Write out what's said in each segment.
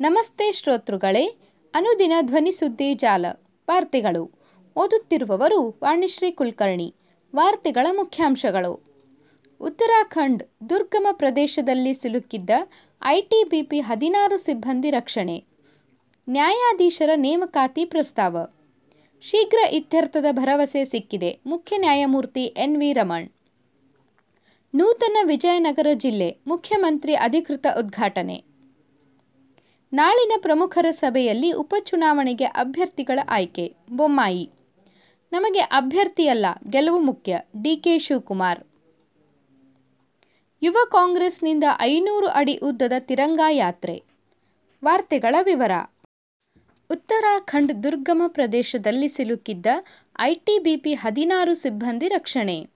ನಮಸ್ತೆ ಶ್ರೋತೃಗಳೇ, ಅನುದಿನ ಧ್ವನಿ ಸುದ್ದಿ ಜಾಲ, ವಾರ್ತೆಗಳು. ಓದುತ್ತಿರುವವರು ವಾಣಿಶ್ರೀ ಕುಲಕರ್ಣಿ, ವಾರ್ತೆಗಳ ಮುಖ್ಯಾಂಶಗಳು. ಉತ್ತರಾಖಂಡ್, ದುರ್ಗಮ ಪ್ರದೇಶದಲ್ಲಿ ಸಿಲುಕಿದ್ದ ಐಟಿಬಿಪಿ ಹದಿನಾರು ಸಿಬ್ಬಂದಿ ರಕ್ಷಣೆ. ನ್ಯಾಯಾಧೀಶರ ನೇಮಕಾತಿ ಪ್ರಸ್ತಾವ. ಶೀಘ್ರ ಇತ್ಯರ್ಥದ ಭರವಸೆ ಸಿಕ್ಕಿದೆ, ಮುಖ್ಯ ನ್ಯಾಯಮೂರ್ತಿ ಎನ್ ವಿ ರಮಣ್. ನೂತನ ವಿಜಯನಗರ ಜಿಲ್ಲೆ ಮುಖ್ಯಮಂತ್ರಿ ಅಧಿಕೃತ ಉದ್ಘಾಟನೆ. ನಾಳಿನ ಪ್ರಮುಖರ ಸಭೆಯಲ್ಲಿ ಉಪಚುನಾವಣೆಗೆ ಅಭ್ಯರ್ಥಿಗಳ ಆಯ್ಕೆ, ಬೊಮ್ಮಾಯಿ. ನಮಗೆ ಅಭ್ಯರ್ಥಿಯಲ್ಲ, ಗೆಲುವು ಮುಖ್ಯ, ಡಿಕೆ ಶಿವಕುಮಾರ್. ಯುವ ಕಾಂಗ್ರೆಸ್ನಿಂದ ಐನೂರು ಅಡಿ ಉದ್ದದ ತಿರಂಗಾ ಯಾತ್ರೆ. ವಾರ್ತೆಗಳ ವಿವರ. ಉತ್ತರಾಖಂಡ್ ದುರ್ಗಮ ಪ್ರದೇಶದಲ್ಲಿ ಸಿಲುಕಿದ್ದ ಐಟಿಬಿಪಿ ಹದಿನಾರು ಸಿಬ್ಬಂದಿ ರಕ್ಷಣೆ.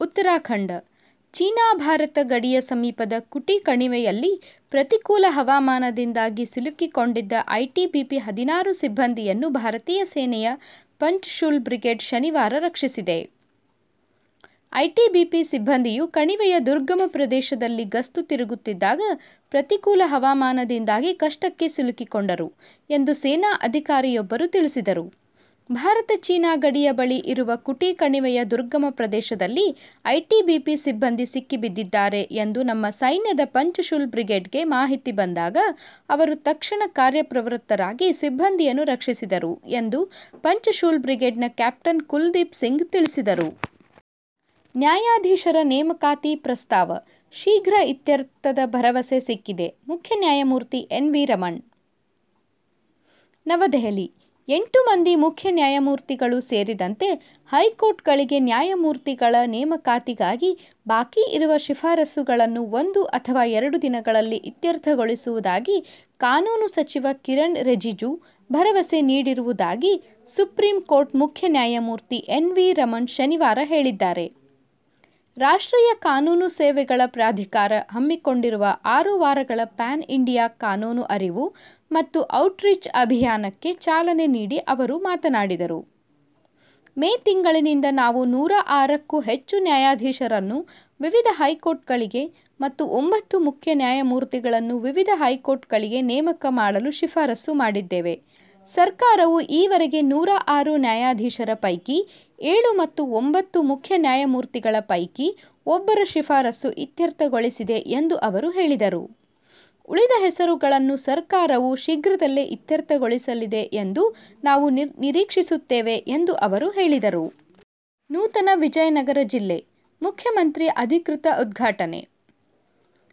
ಉತ್ತರಾಖಂಡ್ ಚೀನಾ ಭಾರತ ಗಡಿಯ ಸಮೀಪದ ಕುಟಿ ಕಣಿವೆಯಲ್ಲಿ ಪ್ರತಿಕೂಲ ಹವಾಮಾನದಿಂದಾಗಿ ಸಿಲುಕಿಕೊಂಡಿದ್ದ ಐಟಿಬಿಪಿ ಹದಿನಾರು ಸಿಬ್ಬಂದಿಯನ್ನು ಭಾರತೀಯ ಸೇನೆಯ ಪಂಚ್ಶೂಲ್ ಬ್ರಿಗೇಡ್ ಶನಿವಾರ ರಕ್ಷಿಸಿದೆ. ಐಟಿಬಿಪಿ ಸಿಬ್ಬಂದಿಯು ಕಣಿವೆಯ ದುರ್ಗಮ ಪ್ರದೇಶದಲ್ಲಿ ಗಸ್ತು ತಿರುಗುತ್ತಿದ್ದಾಗ ಪ್ರತಿಕೂಲ ಹವಾಮಾನದಿಂದಾಗಿ ಕಷ್ಟಕ್ಕೆ ಸಿಲುಕಿಕೊಂಡರು ಎಂದು ಸೇನಾ ಅಧಿಕಾರಿಯೊಬ್ಬರು ತಿಳಿಸಿದರು. ಭಾರತ ಚೀನಾ ಗಡಿಯ ಬಳಿ ಇರುವ ಕುಟಿ ಕಣಿವೆಯ ದುರ್ಗಮ ಪ್ರದೇಶದಲ್ಲಿ ಐಟಿಬಿಪಿ ಸಿಬ್ಬಂದಿ ಸಿಕ್ಕಿಬಿದ್ದಿದ್ದಾರೆ ಎಂದು ನಮ್ಮ ಸೈನ್ಯದ ಪಂಚಶೂಲ್ ಬ್ರಿಗೇಡ್ಗೆ ಮಾಹಿತಿ ಬಂದಾಗ ಅವರು ತಕ್ಷಣ ಕಾರ್ಯಪ್ರವೃತ್ತರಾಗಿ ಸಿಬ್ಬಂದಿಯನ್ನು ರಕ್ಷಿಸಿದರು ಎಂದು ಪಂಚಶೂಲ್ ಬ್ರಿಗೇಡ್ನ ಕ್ಯಾಪ್ಟನ್ ಕುಲ್ದೀಪ್ ಸಿಂಗ್ ತಿಳಿಸಿದರು. ನ್ಯಾಯಾಧೀಶರ ನೇಮಕಾತಿ ಪ್ರಸ್ತಾವ, ಶೀಘ್ರ ಇತ್ಯರ್ಥದ ಭರವಸೆ ಸಿಕ್ಕಿದೆ, ಮುಖ್ಯ ನ್ಯಾಯಮೂರ್ತಿ ಎನ್ ವಿ ರಮಣ್. ನವದೆಹಲಿ ಎಂಟು ಮಂದಿ ಮುಖ್ಯ ನ್ಯಾಯಮೂರ್ತಿಗಳು ಸೇರಿದಂತೆ ಹೈಕೋರ್ಟ್ಗಳಿಗೆ ನ್ಯಾಯಮೂರ್ತಿಗಳ ನೇಮಕಾತಿಗಾಗಿ ಬಾಕಿ ಇರುವ ಶಿಫಾರಸುಗಳನ್ನು ಒಂದು ಅಥವಾ ಎರಡು ದಿನಗಳಲ್ಲಿ ಇತ್ಯರ್ಥಗೊಳಿಸುವುದಾಗಿ ಕಾನೂನು ಸಚಿವ ಕಿರಣ್ ರಿಜಿಜು ಭರವಸೆ ನೀಡಿರುವುದಾಗಿ ಸುಪ್ರೀಂ ಕೋರ್ಟ್ ಮುಖ್ಯ ನ್ಯಾಯಮೂರ್ತಿ ಎನ್ ವಿ ರಮಣ್ ಶನಿವಾರ ಹೇಳಿದ್ದಾರೆ. ರಾಷ್ಟ್ರೀಯ ಕಾನೂನು ಸೇವೆಗಳ ಪ್ರಾಧಿಕಾರ ಹಮ್ಮಿಕೊಂಡಿರುವ ಆರು ವಾರಗಳ ಪ್ಯಾನ್ ಇಂಡಿಯಾ ಕಾನೂನು ಅರಿವು ಮತ್ತು ಔಟ್ರೀಚ್ ಅಭಿಯಾನಕ್ಕೆ ಚಾಲನೆ ನೀಡಿ ಅವರು ಮಾತನಾಡಿದರು. ಮೇ ತಿಂಗಳಿನಿಂದ ನಾವು ನೂರ ಆರಕ್ಕೂ ಹೆಚ್ಚು ನ್ಯಾಯಾಧೀಶರನ್ನು, ವಿವಿಧ ಹೈಕೋರ್ಟ್ಗಳಿಗೆ ಮತ್ತು ಒಂಬತ್ತು ಮುಖ್ಯ ನ್ಯಾಯಮೂರ್ತಿಗಳನ್ನು ವಿವಿಧ ಹೈಕೋರ್ಟ್ಗಳಿಗೆ ನೇಮಕ ಮಾಡಲು ಶಿಫಾರಸು ಮಾಡಿದ್ದೇವೆ. ಸರ್ಕಾರವು ಈವರೆಗೆ ನೂರ ಆರು ನ್ಯಾಯಾಧೀಶರ ಪೈಕಿ ಏಳು ಮತ್ತು ಒಂಬತ್ತು ಮುಖ್ಯ ನ್ಯಾಯಮೂರ್ತಿಗಳ ಪೈಕಿ ಒಬ್ಬರ ಶಿಫಾರಸು ಇತ್ಯರ್ಥಗೊಳಿಸಿದೆ ಎಂದು ಅವರು ಹೇಳಿದರು. ಉಳಿದ ಹೆಸರುಗಳನ್ನು ಸರ್ಕಾರವು ಶೀಘ್ರದಲ್ಲೇ ಇತ್ಯರ್ಥಗೊಳಿಸಲಿದೆ ಎಂದು ನಾವು ನಿರೀಕ್ಷಿಸುತ್ತೇವೆ ಎಂದು ಅವರು ಹೇಳಿದರು. ನೂತನ ವಿಜಯನಗರ ಜಿಲ್ಲೆ, ಮುಖ್ಯಮಂತ್ರಿ ಅಧಿಕೃತ ಉದ್ಘಾಟನೆ.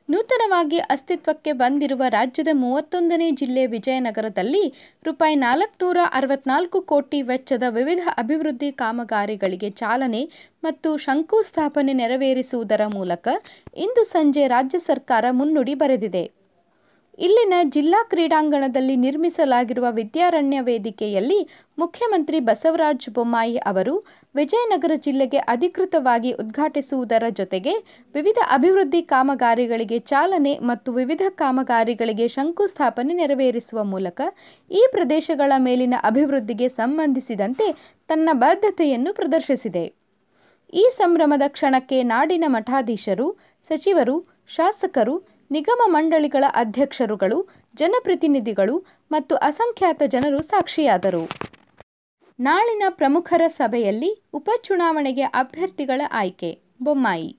ನೂತನವಾಗಿ ಅಸ್ತಿತ್ವಕ್ಕೆ ಬಂದಿರುವ ರಾಜ್ಯದ ಮೂವತ್ತೊಂದನೇ ಜಿಲ್ಲೆ ವಿಜಯನಗರದಲ್ಲಿ ರೂಪಾಯಿ ನಾಲ್ಕುನೂರ ಅರವತ್ನಾಲ್ಕು ಕೋಟಿ ವೆಚ್ಚದ ವಿವಿಧ ಅಭಿವೃದ್ಧಿ ಕಾಮಗಾರಿಗಳಿಗೆ ಚಾಲನೆ ಮತ್ತು ಶಂಕುಸ್ಥಾಪನೆ ನೆರವೇರಿಸುವುದರ ಮೂಲಕ ಇಂದು ಸಂಜೆ ರಾಜ್ಯ ಸರ್ಕಾರ ಮುನ್ನುಡಿ ಬರೆದಿದೆ. ಇಲ್ಲಿನ ಜಿಲ್ಲಾ ಕ್ರೀಡಾಂಗಣದಲ್ಲಿ ನಿರ್ಮಿಸಲಾಗಿರುವ ವಿದ್ಯಾರಣ್ಯ ವೇದಿಕೆಯಲ್ಲಿ ಮುಖ್ಯಮಂತ್ರಿ ಬಸವರಾಜ ಬೊಮ್ಮಾಯಿ ಅವರು ವಿಜಯನಗರ ಜಿಲ್ಲೆಗೆ ಅಧಿಕೃತವಾಗಿ ಉದ್ಘಾಟಿಸುವುದರ ಜೊತೆಗೆ ವಿವಿಧ ಅಭಿವೃದ್ಧಿ ಕಾಮಗಾರಿಗಳಿಗೆ ಚಾಲನೆ ಮತ್ತು ವಿವಿಧ ಕಾಮಗಾರಿಗಳಿಗೆ ಶಂಕುಸ್ಥಾಪನೆ ನೆರವೇರಿಸುವ ಮೂಲಕ ಈ ಪ್ರದೇಶಗಳ ಮೇಲಿನ ಅಭಿವೃದ್ಧಿಗೆ ಸಂಬಂಧಿಸಿದಂತೆ ತನ್ನ ಬದ್ಧತೆಯನ್ನು ಪ್ರದರ್ಶಿಸಿದೆ. ಈ ಸಂಭ್ರಮದ ಕ್ಷಣಕ್ಕೆ ನಾಡಿನ ಮಠಾಧೀಶರು, ಸಚಿವರು, ಶಾಸಕರು ನಿಗಮ ಮಂಡಳಿಗಳ ಅಧ್ಯಕ್ಷರುಗಳು, ಜನಪ್ರತಿನಿಧಿಗಳು ಮತ್ತು ಅಸಂಖ್ಯಾತ ಜನರು ಸಾಕ್ಷಿಯಾದರು. ನಾಳಿನ ಪ್ರಮುಖರ ಸಭೆಯಲ್ಲಿ ಉಪಚುನಾವಣೆಗೆ ಅಭ್ಯರ್ಥಿಗಳ ಆಯ್ಕೆ, ಬೊಮ್ಮಾಯಿ.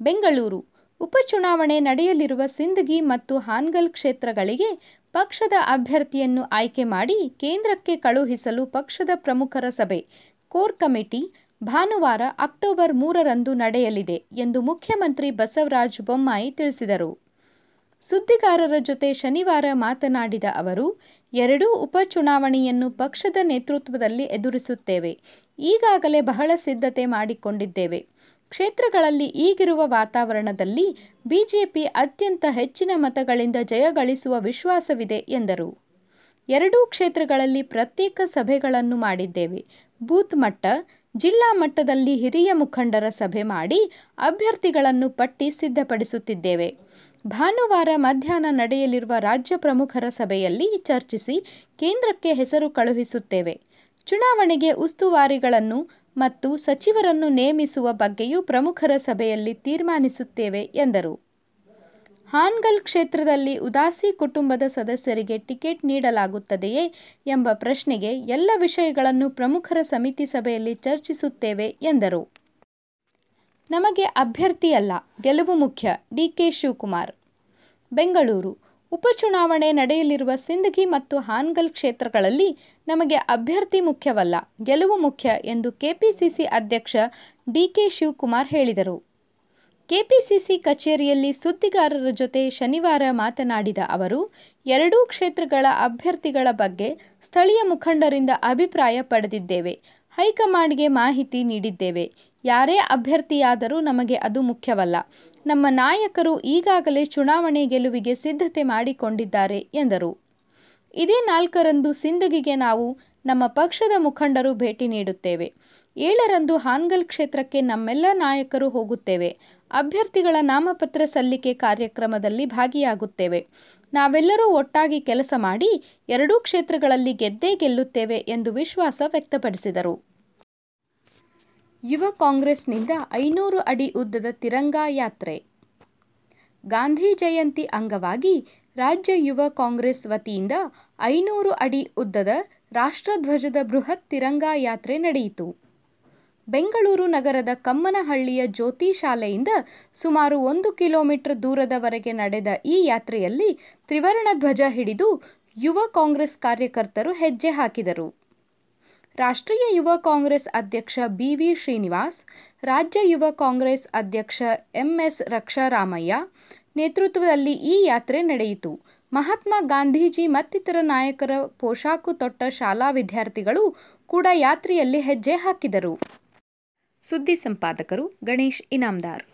ಬೆಂಗಳೂರು, ಉಪಚುನಾವಣೆ ನಡೆಯಲಿರುವ ಸಿಂದಗಿ ಮತ್ತು ಹಾನ್ಗಲ್ ಕ್ಷೇತ್ರಗಳಿಗೆ ಪಕ್ಷದ ಅಭ್ಯರ್ಥಿಯನ್ನು ಆಯ್ಕೆ ಮಾಡಿ ಕೇಂದ್ರಕ್ಕೆ ಕಳುಹಿಸಲು ಪಕ್ಷದ ಪ್ರಮುಖರ ಸಭೆ. ಕೋರ್ ಕಮಿಟಿ, ಭಾನುವಾರ ಅಕ್ಟೋಬರ್ ಮೂರರಂದು ನಡೆಯಲಿದೆ ಎಂದು ಮುಖ್ಯಮಂತ್ರಿ ಬಸವರಾಜ ಬೊಮ್ಮಾಯಿ ತಿಳಿಸಿದರು. ಸುದ್ದಿಗಾರರ ಜೊತೆ ಶನಿವಾರ ಮಾತನಾಡಿದ ಅವರು, ಎರಡೂ ಉಪಚುನಾವಣೆಯನ್ನು ಪಕ್ಷದ ನೇತೃತ್ವದಲ್ಲಿ ಎದುರಿಸುತ್ತೇವೆ. ಈಗಾಗಲೇ ಬಹಳ ಸಿದ್ಧತೆ ಮಾಡಿಕೊಂಡಿದ್ದೇವೆ. ಕ್ಷೇತ್ರಗಳಲ್ಲಿ ಈಗಿರುವ ವಾತಾವರಣದಲ್ಲಿ ಬಿಜೆಪಿ ಅತ್ಯಂತ ಹೆಚ್ಚಿನ ಮತಗಳಿಂದ ಜಯಗಳಿಸುವ ವಿಶ್ವಾಸವಿದೆ, ಎಂದರು. ಎರಡೂ ಕ್ಷೇತ್ರಗಳಲ್ಲಿ ಪ್ರತ್ಯೇಕ ಸಭೆಗಳನ್ನು ಮಾಡಿದ್ದೇವೆ. ಬೂತ್ ಮಟ್ಟ, ಜಿಲ್ಲಾ ಮಟ್ಟದಲ್ಲಿ ಹಿರಿಯ ಮುಖಂಡರ ಸಭೆ ಮಾಡಿ ಅಭ್ಯರ್ಥಿಗಳನ್ನು ಪಟ್ಟಿ ಸಿದ್ಧಪಡಿಸುತ್ತಿದ್ದೇವೆ. ಭಾನುವಾರ ಮಧ್ಯಾಹ್ನ ನಡೆಯಲಿರುವ ರಾಜ್ಯ ಪ್ರಮುಖರ ಸಭೆಯಲ್ಲಿ ಚರ್ಚಿಸಿ ಕೇಂದ್ರಕ್ಕೆ ಹೆಸರು ಕಳುಹಿಸುತ್ತೇವೆ. ಚುನಾವಣೆಗೆ ಉಸ್ತುವಾರಿಗಳನ್ನು ಮತ್ತು ಸಚಿವರನ್ನು ನೇಮಿಸುವ ಬಗ್ಗೆಯೂ ಪ್ರಮುಖರ ಸಭೆಯಲ್ಲಿ ತೀರ್ಮಾನಿಸುತ್ತೇವೆ ಎಂದರು. ಹಾನ್ಗಲ್ ಕ್ಷೇತ್ರದಲ್ಲಿ ಉದಾಸಿ ಕುಟುಂಬದ ಸದಸ್ಯರಿಗೆ ಟಿಕೆಟ್ ನೀಡಲಾಗುತ್ತದೆಯೇ ಎಂಬ ಪ್ರಶ್ನೆಗೆ ಎಲ್ಲ ವಿಷಯಗಳನ್ನು ಪ್ರಮುಖರ ಸಮಿತಿ ಸಭೆಯಲ್ಲಿ ಚರ್ಚಿಸುತ್ತೇವೆ ಎಂದರು. ನಮಗೆ ಅಭ್ಯರ್ಥಿಯಲ್ಲ, ಗೆಲುವು ಮುಖ್ಯ ಡಿಕೆ ಶಿವಕುಮಾರ್, ಬೆಂಗಳೂರು ಉಪಚುನಾವಣೆ ನಡೆಯಲಿರುವ ಸಿಂದಗಿ ಮತ್ತು ಹಾನ್ಗಲ್ ಕ್ಷೇತ್ರಗಳಲ್ಲಿ ನಮಗೆ ಅಭ್ಯರ್ಥಿ ಮುಖ್ಯವಲ್ಲ, ಗೆಲುವು ಮುಖ್ಯ ಎಂದು ಕೆಪಿಸಿಸಿ ಅಧ್ಯಕ್ಷ ಡಿಕೆ ಶಿವಕುಮಾರ್ ಹೇಳಿದರು. ಕೆಪಿಸಿಸಿ ಕಚೇರಿಯಲ್ಲಿ ಸುದ್ದಿಗಾರರ ಜೊತೆ ಶನಿವಾರ ಮಾತನಾಡಿದ ಅವರು, ಎರಡೂ ಕ್ಷೇತ್ರಗಳ ಅಭ್ಯರ್ಥಿಗಳ ಬಗ್ಗೆ ಸ್ಥಳೀಯ ಮುಖಂಡರಿಂದ ಅಭಿಪ್ರಾಯ ಪಡೆದಿದ್ದೇವೆ. ಹೈಕಮಾಂಡ್ಗೆ ಮಾಹಿತಿ ನೀಡಿದ್ದೇವೆ. ಯಾರೇ ಅಭ್ಯರ್ಥಿಯಾದರೂ ನಮಗೆ ಅದು ಮುಖ್ಯವಲ್ಲ. ನಮ್ಮ ನಾಯಕರು ಈಗಾಗಲೇ ಚುನಾವಣೆ ಗೆಲುವಿಗೆ ಸಿದ್ಧತೆ ಮಾಡಿಕೊಂಡಿದ್ದಾರೆ, ಎಂದರು. ಇದೇ ನಾಲ್ಕರಂದು ಸಿಂದಗಿಗೆ ನಾವು ನಮ್ಮ ಪಕ್ಷದ ಮುಖಂಡರು ಭೇಟಿ ನೀಡುತ್ತೇವೆ. ಏಳರಂದು ಹಾನ್ಗಲ್ ಕ್ಷೇತ್ರಕ್ಕೆ ನಮ್ಮೆಲ್ಲ ನಾಯಕರು ಹೋಗುತ್ತೇವೆ. ಅಭ್ಯರ್ಥಿಗಳ ನಾಮಪತ್ರ ಸಲ್ಲಿಕೆ ಕಾರ್ಯಕ್ರಮದಲ್ಲಿ ಭಾಗಿಯಾಗುತ್ತೇವೆ. ನಾವೆಲ್ಲರೂ ಒಟ್ಟಾಗಿ ಕೆಲಸ ಮಾಡಿ ಎರಡೂ ಕ್ಷೇತ್ರಗಳಲ್ಲಿ ಗೆದ್ದೇ ಗೆಲ್ಲುತ್ತೇವೆ ಎಂದು ವಿಶ್ವಾಸ ವ್ಯಕ್ತಪಡಿಸಿದರು. ಯುವ ಕಾಂಗ್ರೆಸ್ನಿಂದ ಐನೂರು ಅಡಿ ಉದ್ದದ ತಿರಂಗಾ ಯಾತ್ರೆ. ಗಾಂಧಿ ಜಯಂತಿ ಅಂಗವಾಗಿ ರಾಜ್ಯ ಯುವ ಕಾಂಗ್ರೆಸ್ ವತಿಯಿಂದ ಐನೂರು ಅಡಿ ಉದ್ದದ ರಾಷ್ಟ್ರಧ್ವಜದ ಬೃಹತ್ ತಿರಂಗಾ ಯಾತ್ರೆ ನಡೆಯಿತು. ಬೆಂಗಳೂರು ನಗರದ ಕಮ್ಮನಹಳ್ಳಿಯ ಜ್ಯೋತಿ ಶಾಲೆಯಿಂದ ಸುಮಾರು ಒಂದು ಕಿಲೋಮೀಟರ್ ದೂರದವರೆಗೆ ನಡೆದ ಈ ಯಾತ್ರೆಯಲ್ಲಿ ತ್ರಿವರ್ಣ ಧ್ವಜ ಹಿಡಿದು ಯುವ ಕಾಂಗ್ರೆಸ್ ಕಾರ್ಯಕರ್ತರು ಹೆಜ್ಜೆ ಹಾಕಿದರು. ರಾಷ್ಟ್ರೀಯ ಯುವ ಕಾಂಗ್ರೆಸ್ ಅಧ್ಯಕ್ಷ ಬಿ. ವಿ. ಶ್ರೀನಿವಾಸ್, ರಾಜ್ಯ ಯುವ ಕಾಂಗ್ರೆಸ್ ಅಧ್ಯಕ್ಷ ಎಂ. ಎಸ್. ರಕ್ಷಾರಾಮಯ್ಯ ನೇತೃತ್ವದಲ್ಲಿ ಈ ಯಾತ್ರೆ ನಡೆಯಿತು. ಮಹಾತ್ಮ ಗಾಂಧೀಜಿ ಮತ್ತಿತರ ನಾಯಕರ ಪೋಷಾಕು ತೊಟ್ಟ ಶಾಲಾ ವಿದ್ಯಾರ್ಥಿಗಳು ಕೂಡ ಯಾತ್ರೆಯಲ್ಲಿ ಹೆಜ್ಜೆ ಹಾಕಿದರು. ಸುದ್ದಿ ಸಂಪಾದಕರು ಗಣೇಶ್ ಇನಾಮದಾರ್